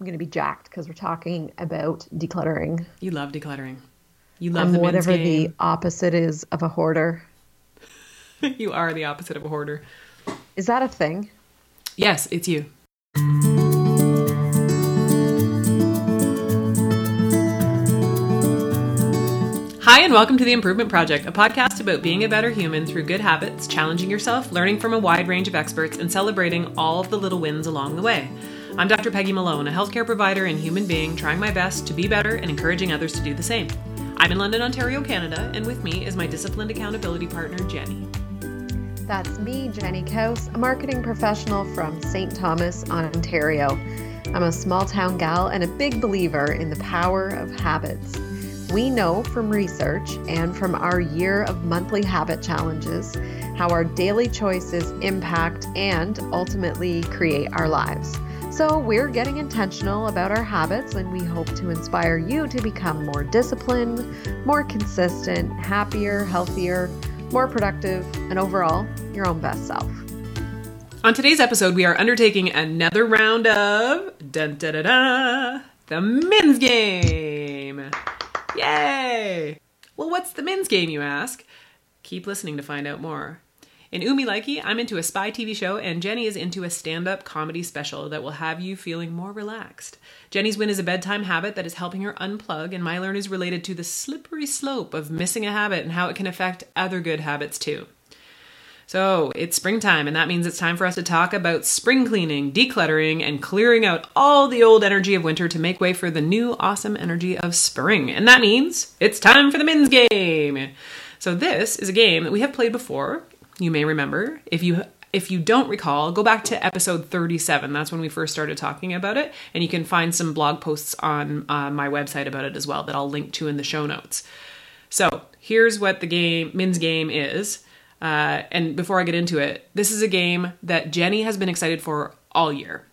I'm going to be jacked because we're talking about decluttering. You love decluttering. You love I'm the whatever men's the opposite is of a hoarder. you are the opposite of a hoarder. Is that a thing? Yes, it's you. Hi, and welcome to The Improvement Project, a podcast about being a better human through good habits, challenging yourself, learning from a wide range of experts, and celebrating all of the little wins along the way. I'm Dr. Peggy Malone, a healthcare provider and human being trying my best to be better and encouraging others to do the same. I'm in London, Ontario, Canada, and with me is my disciplined accountability partner, Jenny. That's me, Jenny Kouse, a marketing professional from St. Thomas, Ontario. I'm a small town gal and a big believer in the power of habits. We know from research and from our year of monthly habit challenges how our daily choices impact and ultimately create our lives. So, we're getting intentional about our habits and we hope to inspire you to become more disciplined, more consistent, happier, healthier, more productive, and overall, your own best self. On today's episode, we are undertaking another round of dun, da, da, da, the Mins game. Yay! Well, what's the Mins game, you ask? Keep listening to find out more. In Umi Likey, I'm into a spy TV show, and Jenny is into a stand up comedy special that will have you feeling more relaxed. Jenny's win is a bedtime habit that is helping her unplug, and my learn is related to the slippery slope of missing a habit and how it can affect other good habits too. So, it's springtime, and that means it's time for us to talk about spring cleaning, decluttering, and clearing out all the old energy of winter to make way for the new awesome energy of spring. And that means it's time for the Mins game. So, this is a game that we have played before. You may remember. If you if you don't recall, go back to episode 37. That's when we first started talking about it. And you can find some blog posts on uh, my website about it as well that I'll link to in the show notes. So here's what the game, Mins game is. Uh, and before I get into it, this is a game that Jenny has been excited for all year.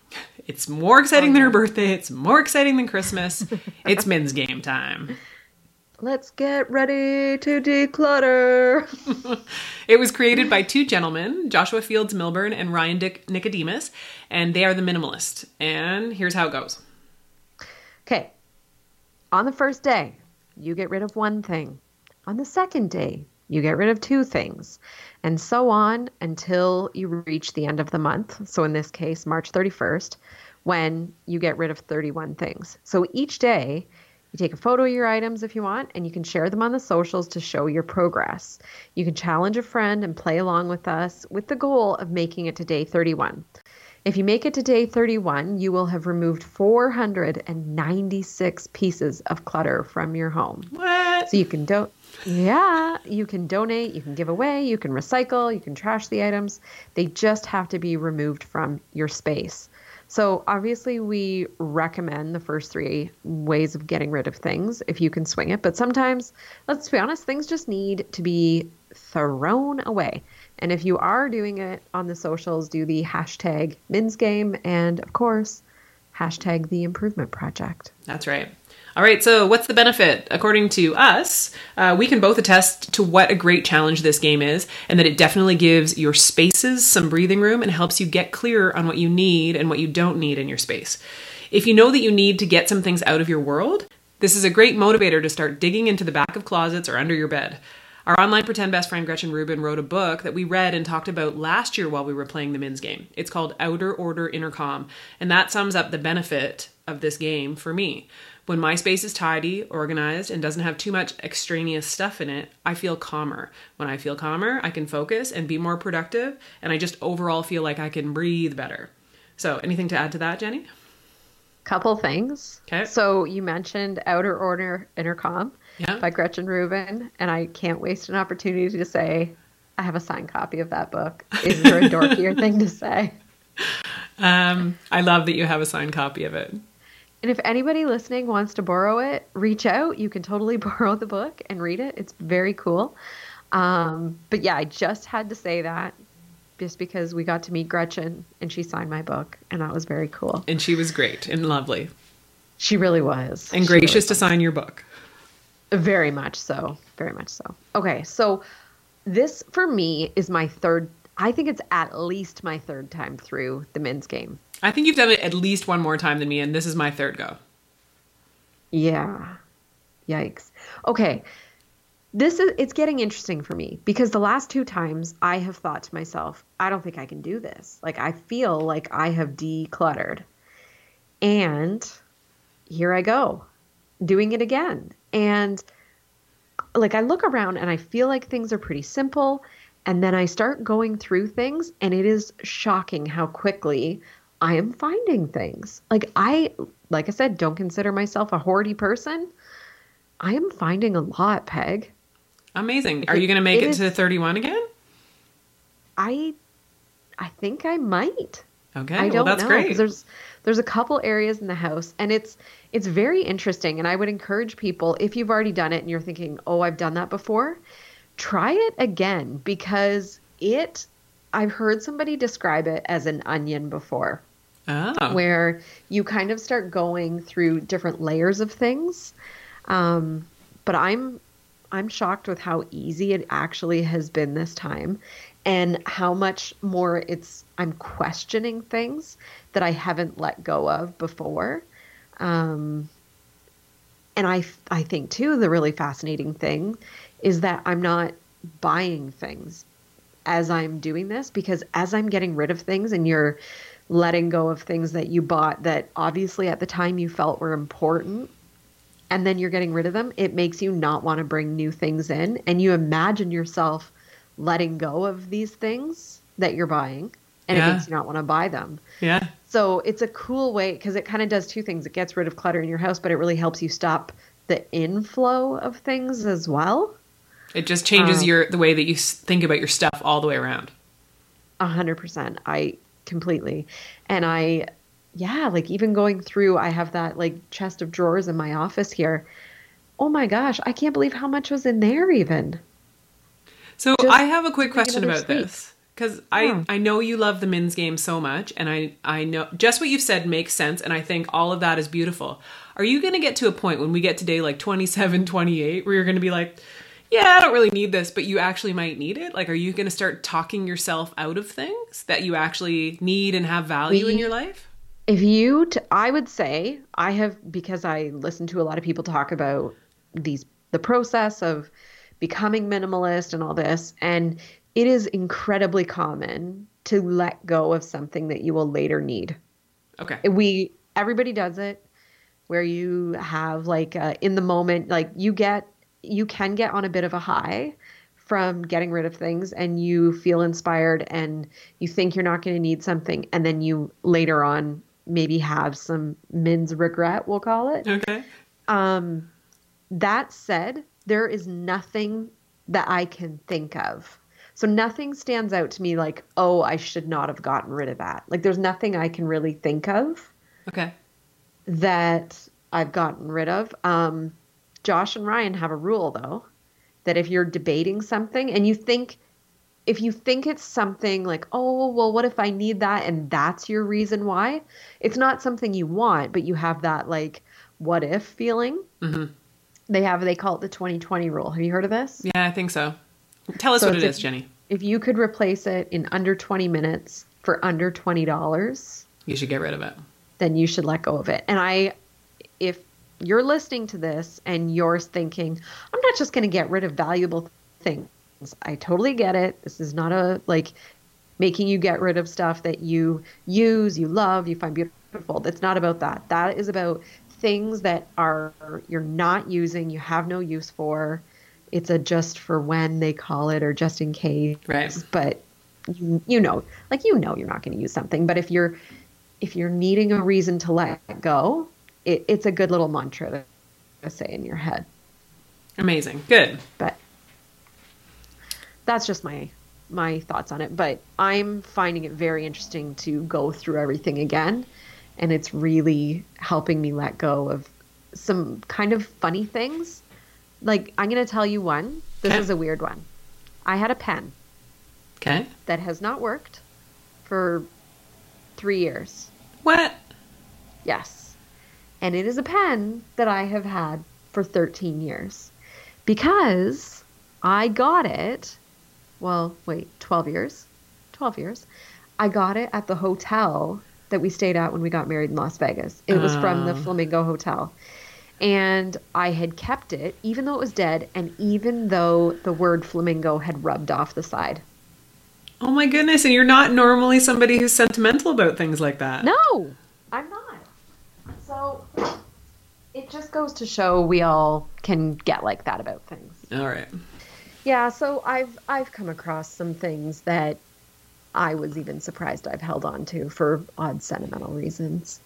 It's more exciting than her birthday. It's more exciting than Christmas. it's Mins game time. Let's get ready to declutter. It was created by two gentlemen, Joshua Fields Millburn and Ryan Dick Nicodemus, and they are the minimalist. And here's how it goes. Okay. On the first day, you get rid of one thing. On the second day, you get rid of two things. And so on until you reach the end of the month. So in this case, March 31st, when you get rid of 31 things. So each day, you take a photo of your items if you want, and you can share them on the socials to show your progress. You can challenge a friend and play along with us with the goal of making it to day 31. If you make it to day 31, you will have removed 496 pieces of clutter from your home. What? So you can do yeah, you can donate, you can give away, you can recycle, you can trash the items. They just have to be removed from your space. So obviously we recommend the first 3 ways of getting rid of things if you can swing it, but sometimes let's be honest, things just need to be thrown away. And if you are doing it on the socials, do the hashtag Mins game and of course, hashtag the improvement project. That's right. All right, so what's the benefit? According to us, uh, we can both attest to what a great challenge this game is, and that it definitely gives your spaces some breathing room and helps you get clearer on what you need and what you don't need in your space. If you know that you need to get some things out of your world, this is a great motivator to start digging into the back of closets or under your bed. Our online pretend best friend Gretchen Rubin wrote a book that we read and talked about last year while we were playing the Mins game. It's called Outer Order Inner Calm, and that sums up the benefit of this game for me. When my space is tidy, organized, and doesn't have too much extraneous stuff in it, I feel calmer. When I feel calmer, I can focus and be more productive, and I just overall feel like I can breathe better. So, anything to add to that, Jenny? Couple things. Okay. So you mentioned Outer Order Inner Calm Yeah. by Gretchen Rubin, and I can't waste an opportunity to say I have a signed copy of that book. Is there a dorkier thing to say? Um, I love that you have a signed copy of it. And if anybody listening wants to borrow it, reach out. You can totally borrow the book and read it. It's very cool. Um, but yeah, I just had to say that just because we got to meet Gretchen and she signed my book, and that was very cool. And she was great and lovely She really was. and She really gracious to sign your book. Very much so. Very much so. Okay, so this for me is my third. I think it's at least my third time through the Mins game. I think you've done it at least one more time than me, and this is my third go. Yeah. Yikes. Okay. This is it's getting interesting for me because the last two times I have thought to myself, I don't think I can do this. Like I feel like I have decluttered. And here I go, doing it again. And like I look around and I feel like things are pretty simple and then I start going through things and it is shocking how quickly I am finding things. Like I like I said, don't consider myself a hoardy person. I am finding a lot, Peg. Amazing. Are you going to make it, it to 31 again? I I think I might. Okay. I well, don't that's know great. there's there's a couple areas in the house and it's it's very interesting and I would encourage people if you've already done it and you're thinking, "Oh, I've done that before." Try it again because it I've heard somebody describe it as an onion before oh. where you kind of start going through different layers of things. Um, but I'm I'm shocked with how easy it actually has been this time and how much more it's I'm questioning things that I haven't let go of before. Um, and I I think too the really fascinating thing is that I'm not buying things as I'm doing this because as I'm getting rid of things and you're letting go of things that you bought that obviously at the time you felt were important and then you're getting rid of them, it makes you not want to bring new things in and you imagine yourself letting go of these things that you're buying and Yeah. it makes you not want to buy them. Yeah. So it's a cool way because it kind of does two things. It gets rid of clutter in your house, but it really helps you stop the inflow of things as well. It just changes Um, your the way that you think about your stuff all the way around. A hundred percent. I completely. And I, yeah, like even going through, I have that like chest of drawers in my office here. Oh my gosh, I can't believe how much was in there even. So Just I have a quick question about this because Yeah. I I know you love the Mins game so much, and I I know just what you've said makes sense, and I think all of that is beautiful. Are you going to get to a point when we get to day like 27, 28 where you're going to be like, yeah, I don't really need this, but you actually might need it? Like, are you going to start talking yourself out of things that you actually need and have value in your life? If you, t- I would say I have because I listen to a lot of people talk about these the process of becoming minimalist and all this, and it is incredibly common to let go of something that you will later need. Okay. we everybody does it where you have like uh, in the moment like you get you can get on a bit of a high from getting rid of things and you feel inspired and you think you're not going to need something and then you later on maybe have some men's regret we'll call it Okay. um, that said, there is nothing that I can think of. So nothing stands out to me like, oh, I should not have gotten rid of that. Like, there's nothing I can really think of Okay. that I've gotten rid of. Um, Josh and Ryan have a rule though that if you're debating something and you think if you think it's something like, oh, well, what if I need that and that's your reason why? It's not something you want, but you have that like what if feeling. Mhm. They have they call it the 2020 rule. Have you heard of this? Yeah, I think so. Tell us So what it's is, a- Jenny. If you could replace it in under 20 minutes for under $20, You should get rid of it. then you should let go of it. And I, if you're listening to this and you're thinking, I'm not just going to get rid of valuable things, I totally get it. This is not a like making you get rid of stuff that you use, you love, you find beautiful. It's not about that. That is about things that are you're not using, you have no use for. It's a just for when they call it or just in case. Right. But you, you know, like you know you're not going to use something, but if you're if you're needing a reason to let go, it, it's a good little mantra to, to say in your head. Amazing. Good. But that's just my my thoughts on it. But I'm finding it very interesting to go through everything again, and it's really helping me let go of some kind of funny things. Like I'm going to tell you one. This Okay. is a weird one. I had a pen Okay. that has not worked for three years. What? Yes. And it is a pen that I have had for 13 years because I got it. Well, wait, 12 years. 12 years. I got it at the hotel that we stayed at when we got married in Las Vegas. It was from the Oh. Flamingo Hotel. And I had kept it, even though it was dead, and even though the word flamingo had rubbed off the side. Oh my goodness, and you're not normally somebody who's sentimental about things like that. No, I'm not. So it just goes to show we all can get like that about things. All right. Yeah, so I've I've come across some things that I was even surprised I've held on to for odd sentimental reasons.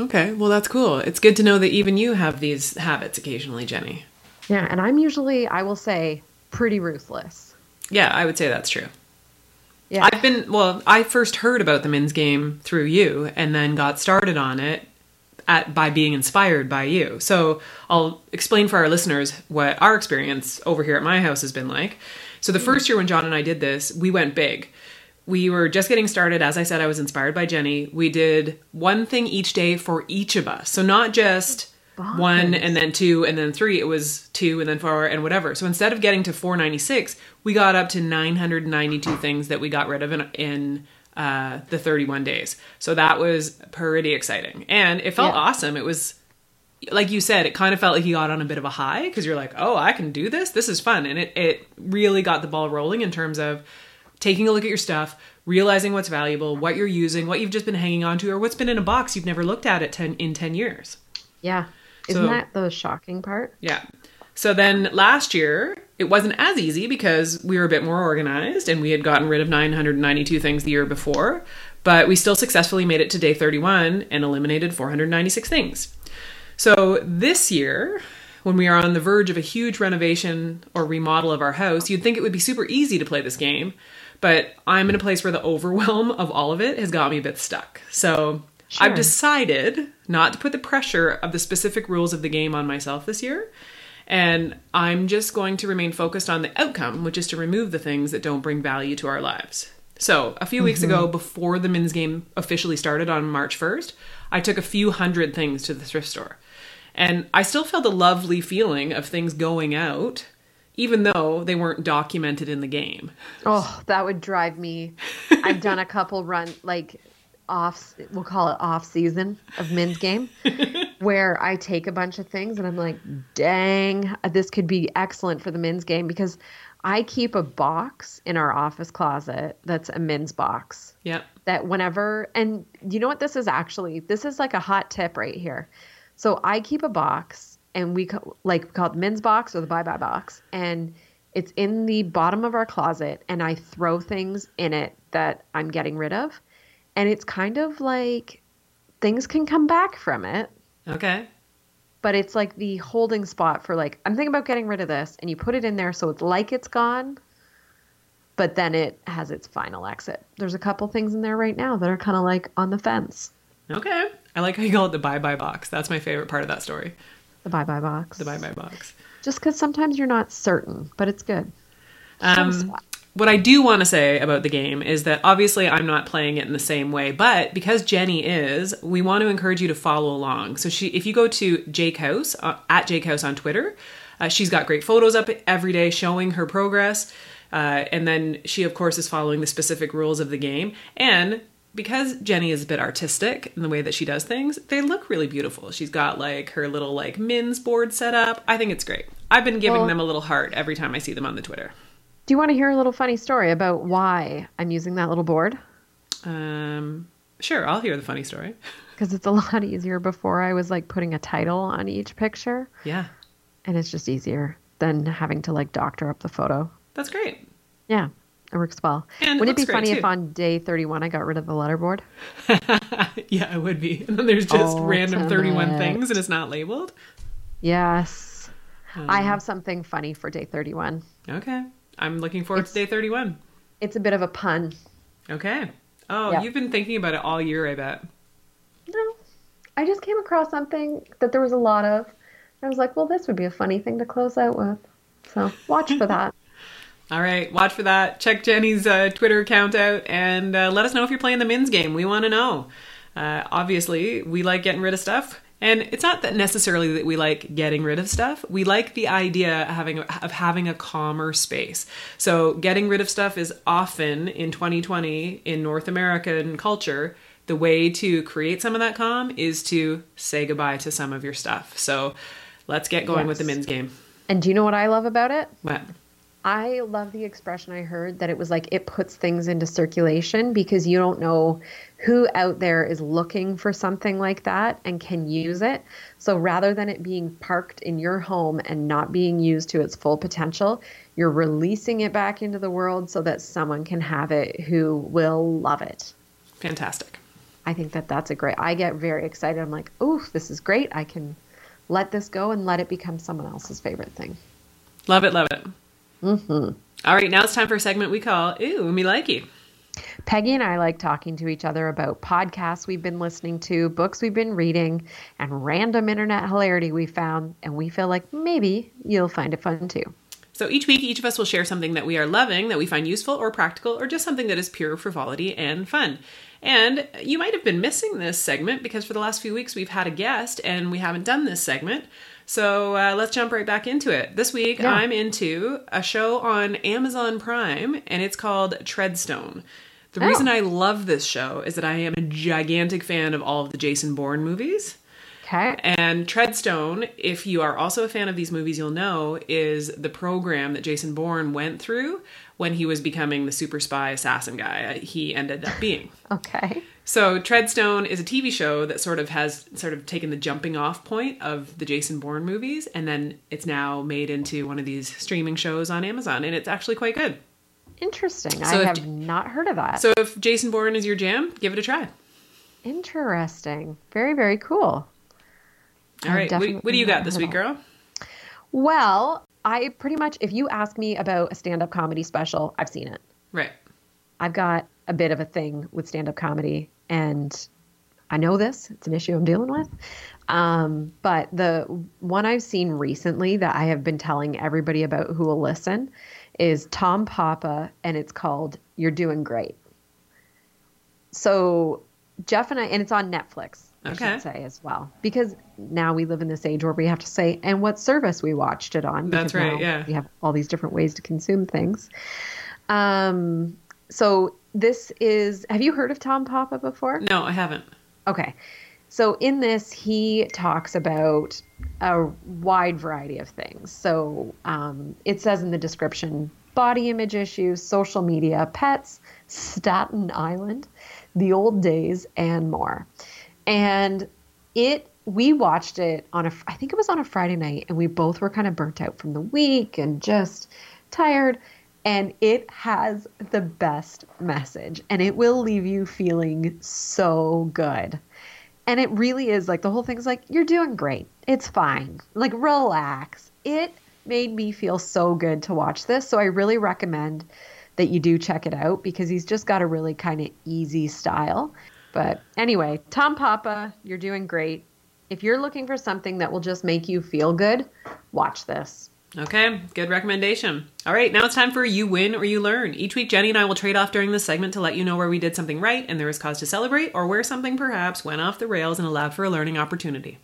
Okay, well that's cool. It's good to know that even you have these habits occasionally, Jenny. Yeah, and I'm usually, I will say, pretty ruthless. Yeah, I would say that's true. Yeah. I've been well, I first heard about the Mins game through you and then got started on it at by being inspired by you. So, I'll explain for our listeners what our experience over here at my house has been like. So, the first year when John and I did this, we went big. We were just getting started. As I said, I was inspired by Jenny. We did one thing each day for each of us. So, not just one and then two and then three. It was two and then four and whatever. So instead of getting to 496, we got up to 992 things that we got rid of in, in uh, the 31 days. So that was pretty exciting. And it felt Yeah. awesome. It was, like you said, it kind of felt like you got on a bit of a high because you're like, oh, I can do this. This is fun. And it, it really got the ball rolling in terms of taking a look at your stuff, realizing what's valuable, what you're using, what you've just been hanging on to, or what's been in a box you've never looked at it 10, in 10 years. Yeah. Isn't So- that the shocking part? Yeah. So then last year, it wasn't as easy because we were a bit more organized and we had gotten rid of 992 things the year before, but we still successfully made it to day 31 and eliminated 496 things. So this year, when we are on the verge of a huge renovation or remodel of our house, you'd think it would be super easy to play this game, but I'm in a place where the overwhelm of all of it has got me a bit stuck. So Sure. I've decided not to put the pressure of the specific rules of the game on myself this year. And I'm just going to remain focused on the outcome, which is to remove the things that don't bring value to our lives. So, a few weeks ago, mm-hmm. before the Mins game officially started on March 1st, I took a few hundred things to the thrift store. And I still felt a lovely feeling of things going out, even though they weren't documented in the game. Oh, that would drive me. I've done a couple run like off we'll call it off season of Mins game where I take a bunch of things and I'm like, "Dang, this could be excellent for the Mins game because I keep a box in our office closet that's a men's box. Yep. that whenever and you know what this is actually? This is like a hot tip right here. So i keep a box and we like we call it the men's box or the bye bye box and it's in the bottom of our closet and i throw things in it that i'm getting rid of. And it's kind of like things can come back from it Okay. but it's like the holding spot for like i'm thinking about getting rid of this and you put it in there so it's like it's gone but then it has its final exit there's a couple things in there right now that are kind of like on the fence Okay. I like how you call it the bye bye box. That's my favorite part of that story. the bye bye box The bye bye box. just because sometimes you're not certain but it's good Um. What I do want to say about the game is that obviously I'm not playing it in the same way, but because Jenny is, we want to encourage you to follow along. So she, if you go to Jake House uh, at Jake House on Twitter, uh, she's got great photos up every day showing her progress, uh, and then she of course is following the specific rules of the game and. Because Jenny is a bit artistic in the way that she does things, they look really beautiful. She's got like her little like men's board set up. I think it's great. I've been giving Well- them a little heart every time I see them on the Twitter. Do you want to hear a little funny story about why i'm using that little board? Um, sure, I'll hear the funny story. because it's a lot easier. Before i was like putting a title on each picture. Yeah, and it's just easier than having to like doctor up the photo. That's great. yeah it works well. And wouldn't it looks be funny if on day 31 i got rid of the letterboard? Yeah, it would be. And then there's just random 31 things and it's not labeled. yes. I Um, have something funny for day 31 Okay. I'm looking forward to day 31. it's a bit of a pun Okay. Oh, Yeah. you've been thinking about it all year, I bet. No, I just came across something that there was a lot of. I was like, well, this would be a funny thing to close out with. So watch for that. All right, watch for that. Check Jenny's uh, Twitter account out and uh, let us know if you're playing the Mins game. We want to know. Uh, obviously, we like getting rid of stuff. And it's not that necessarily that we like getting rid of stuff. We like the idea of having, of having a calmer space. So, getting rid of stuff is often in 2020 in North American culture the way to create some of that calm is to say goodbye to some of your stuff. So let's get going with the Mins game. And do you know what I love about it? What? I love the expression I heard that it was like it puts things into circulation because you don't know who out there is looking for something like that and can use it. So rather than it being parked in your home and not being used to its full potential, you're releasing it back into the world so that someone can have it who will love it. Fantastic. I think that that's a great. I get very excited. I'm like, "Ooh, this is great. I can let this go and let it become someone else's favorite thing." Love it, love it. Mm-hmm. All right, now it's time for a segment we call Ooh, Me Like You. Peggy and I like talking to each other about podcasts we've been listening to, books we've been reading, and random internet hilarity we found, and we feel like maybe you'll find it fun too. So each week, each of us will share something that we are loving, that we find useful or practical, or just something that is pure frivolity and fun. And you might have been missing this segment because for the last few weeks we've had a guest and we haven't done this segment. So uh, let's jump right back into it. This week Yeah. I'm into a show on Amazon Prime and it's called Treadstone. The Oh. reason I love this show is that I am a gigantic fan of all of the Jason Bourne movies. Okay. And Treadstone, if you are also a fan of these movies, you'll know is the program that Jason Bourne went through when he was becoming the super spy assassin guy he ended up being. Okay. So Treadstone is a TV show that sort of has sort of taken the jumping off point of the Jason Bourne movies and then it's now made into one of these streaming shows on Amazon and it's actually quite good. Interesting. So I have not heard of that. So if Jason Bourne is your jam, give it a try. Interesting. Very, very cool. All what, what do you got this week, girl? Well, I pretty much, if you ask me about a stand up comedy special, I've seen it. Right. I've got a bit of a thing with stand up comedy, and I know this. It's an issue I'm dealing with. Um, but the one I've seen recently that I have been telling everybody about who will listen is Tom Papa, and it's called You're Doing Great. So, Jeff and I, and it's on Netflix, I Okay. should say as well, because now we live in this age where we have to say, and what service we watched it on. That's right, yeah. We have all these different ways to consume things. Um, so this is, have you heard of Tom Papa before? No, I haven't. Okay. So in this, he talks about a wide variety of things. So um, it says in the description body image issues, social media, pets, Staten Island, the old days, and more. And it, we watched it on a, I think it was on a Friday night, and we both were kind of burnt out from the week and just tired. And it has the best message, and it will leave you feeling so good. And it really is like the whole thing's like, you're doing great. It's fine. Like, relax. It made me feel so good to watch this. So I really recommend that you do check it out because he's just got a really kind of easy style. But anyway, Tom Papa, you're doing great. If you're looking for something that will just make you feel good, watch this. Okay, good recommendation. All right, now it's time for You Win or You Learn. Each week, Jenny and I will trade off during this segment to let you know where we did something right and there was cause to celebrate, or where something perhaps went off the rails and allowed for a learning opportunity.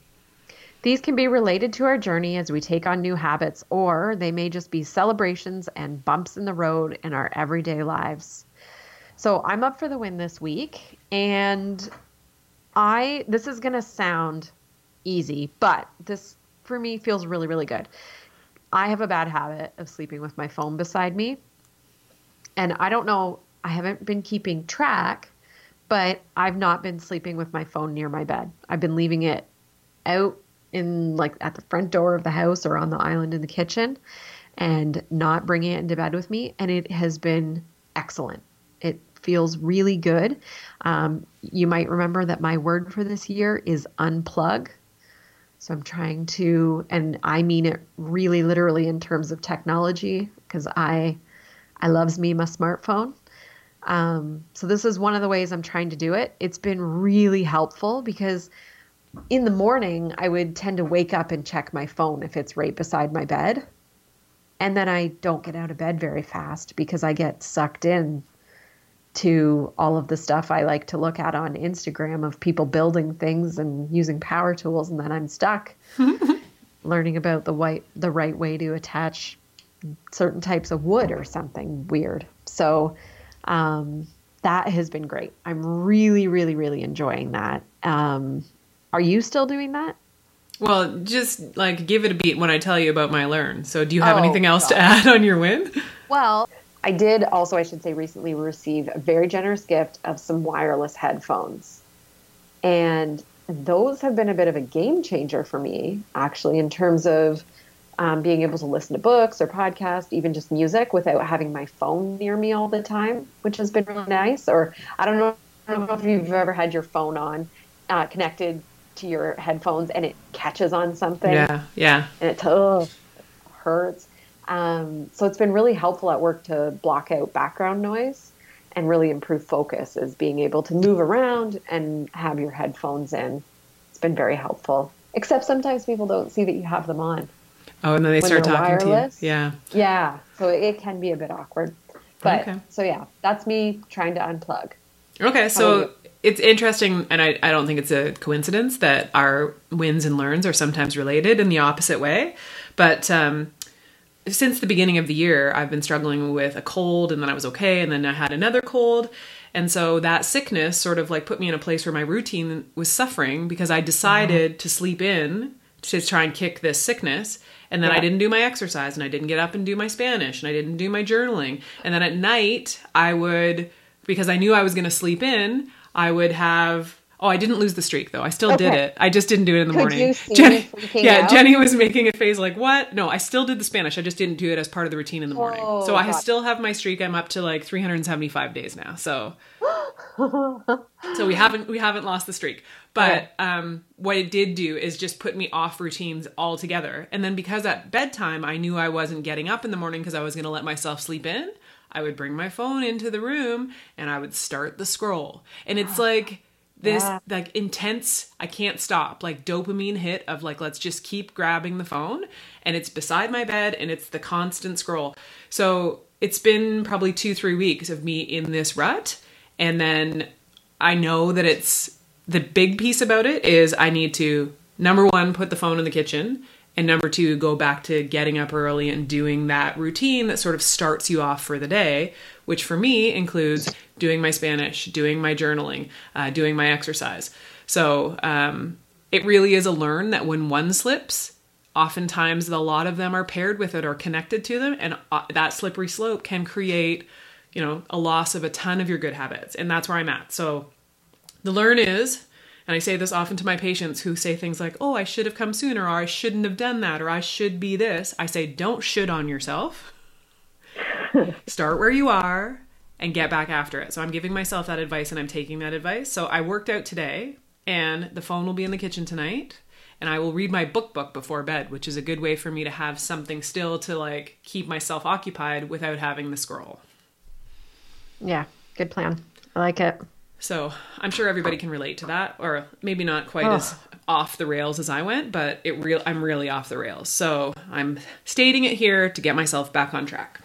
These can be related to our journey as we take on new habits, or they may just be celebrations and bumps in the road in our everyday lives. So I'm up for the win this week, and I this is gonna sound easy, but this for me feels really, really good. I have a bad habit of sleeping with my phone beside me. And I don't know, I haven't been keeping track, but I've not been sleeping with my phone near my bed. I've been leaving it out in like at the front door of the house or on the island in the kitchen and not bringing it into bed with me. And it has been excellent. Feels really good. Um, you might remember that my word for this year is unplug. So I'm trying to, and I mean it really literally in terms of technology because I, I loves me my smartphone. Um, so this is one of the ways I'm trying to do it. It's been really helpful because in the morning I would tend to wake up and check my phone if it's right beside my bed. And then I don't get out of bed very fast because I get sucked in to all of the stuff I like to look at on Instagram of people building things and using power tools and then I'm stuck learning about the white the right way to attach certain types of wood or something weird. So um that has been great. I'm really, really, really enjoying that. Um, are you still doing that? Well, just like give it a beat when I tell you about my learn. So, do you have Oh, anything else to add on your win? Well, I did also, I should say, recently receive a very generous gift of some wireless headphones. And those have been a bit of a game changer for me, actually, in terms of um, being able to listen to books or podcasts, even just music, without having my phone near me all the time, which has been really nice. Or I don't know, I don't know if you've ever had your phone on uh, connected to your headphones and it catches on something Yeah, yeah. and it ugh, hurts. Um, so it's been really helpful at work to block out background noise and really improve focus is being able to move around and have your headphones in. It's been very helpful. Except sometimes people don't see that you have them on. Oh, and then they When start talking wireless? to you. Yeah. Yeah, so it can be a bit awkward. But Okay. so yeah, that's me trying to unplug. Okay, so it's interesting, and I, I don't think it's a coincidence that our wins and learns are sometimes related in the opposite way. But um, since the beginning of the year, I've been struggling with a cold, and then I was okay, and then I had another cold. And so that sickness sort of like put me in a place where my routine was suffering because I decided to sleep in to try and kick this sickness. And then I didn't do my exercise and I didn't get up and do my Spanish and I didn't do my journaling. And then at night, I would, because I knew I was going to sleep in, I would have. Oh, I didn't lose the streak though. I still did it. I just didn't do it in the Could morning. Jenny, yeah, out? Jenny was making a face like, "What? No, I still did the Spanish. I just didn't do it as part of the routine in the morning. Oh, so I God. still have my streak. I'm up to like 375 days now. So so we haven't we haven't lost the streak. But Okay. um, what it did do is just put me off routines altogether. And then because at bedtime I knew I wasn't getting up in the morning because I was going to let myself sleep in, I would bring my phone into the room and I would start the scroll. And it's like this Yeah. like intense I can't stop like dopamine hit of like let's just keep grabbing the phone and it's beside my bed and it's the constant scroll. So it's been probably 2 3 weeks of me in this rut and then I know that it's the big piece about it is I need to number one put the phone in the kitchen and number two go back to getting up early and doing that routine that sort of starts you off for the day which for me includes doing my spanish doing my journaling uh, doing my exercise. So um, it really is a learn that when one slips oftentimes a lot of them are paired with it or connected to them. And uh, that slippery slope can create you know a loss of a ton of your good habits. And that's where i'm at. So the learn is, and I say this often to my patients who say things like, oh, I should have come sooner, or I shouldn't have done that, or I should be this. I say, don't should on yourself. Start where you are and get back after it. So I'm giving myself that advice and I'm taking that advice. So I worked out today, and the phone will be in the kitchen tonight. And I will read my book book before bed, which is a good way for me to have something still to like keep myself occupied without having the scroll. Yeah, good plan. I like it. So I'm sure everybody can relate to that, or maybe not quite Oh. as off the rails as I went, but it real I'm really off the rails. So I'm stating it here to get myself back on track.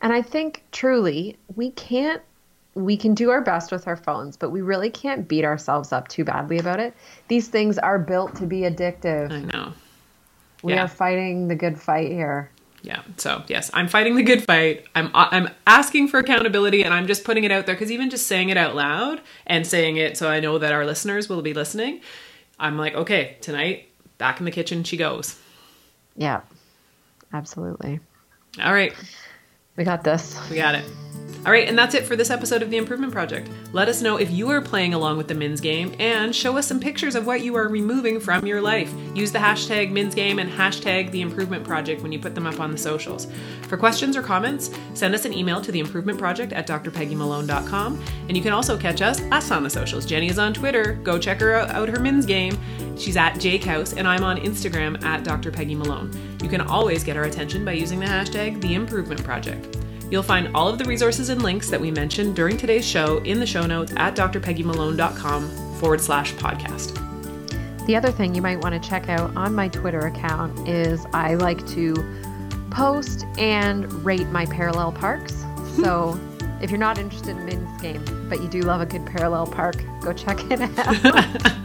And I think truly we can't we can do our best with our phones, but we really can't beat ourselves up too badly about it. These things are built to be addictive. I know. We yeah. are fighting the good fight here. Yeah. So yes, I'm fighting the good fight. I'm uh, I'm asking for accountability, and I'm just putting it out there because even just saying it out loud and saying it so I know that our listeners will be listening. I'm like, okay, tonight back in the kitchen she goes. Yeah. Absolutely. All right. We got this. We got it. All right, and that's it for this episode of The Improvement Project. Let us know if you are playing along with the Mins game and show us some pictures of what you are removing from your life. Use the hashtag Mins game and hashtag The Improvement Project when you put them up on the socials. For questions or comments, send us an email to The Improvement Project at drpeggymalone.com. And you can also catch us, us on the socials. Jenny is on Twitter. Go check her out, out her Mins game. She's at Jake House, and I'm on Instagram at Dr. Peggy Malone. You can always get our attention by using the hashtag The Improvement Project. You'll find all of the resources and links that we mentioned during today's show in the show notes at drpeggymalone.com forward slash podcast. The other thing you might want to check out on my Twitter account is I like to post and rate my parallel parks. So if you're not interested in Min's game, but you do love a good parallel park, go check it out.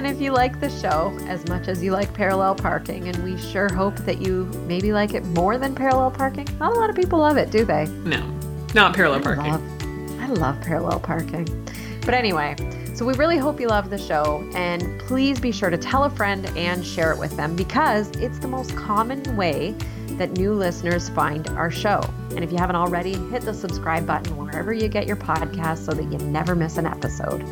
and if you like the show as much as you like parallel parking, and we sure hope that you maybe like it more than parallel parking, not a lot of people love it, do they? No, Not parallel I parking. love, I love parallel parking. But anyway, so we really hope you love the show, and please be sure to tell a friend and share it with them because it's the most common way that new listeners find our show. And if you haven't already, hit the subscribe button wherever you get your podcast so that you never miss an episode.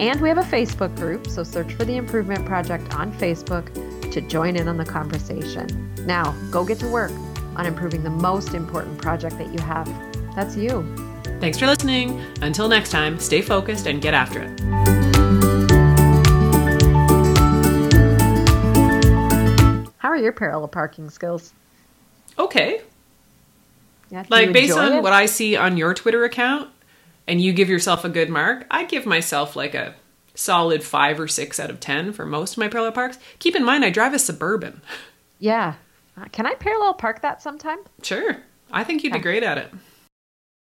And we have a Facebook group, so search for the Improvement Project on Facebook to join in on the conversation. Now, go get to work on improving the most important project that you have. That's you. Thanks for listening. Until next time, stay focused and get after it. How are your parallel parking skills? Okay. Yeah, Like based on it? what I see on your Twitter account and you give yourself a good mark, I give myself like a solid 5 or 6 out of 10 for most of my parallel parks. Keep in mind I drive a Suburban. Yeah. Uh, Can I parallel park that sometime? Sure. I think you'd be great at it.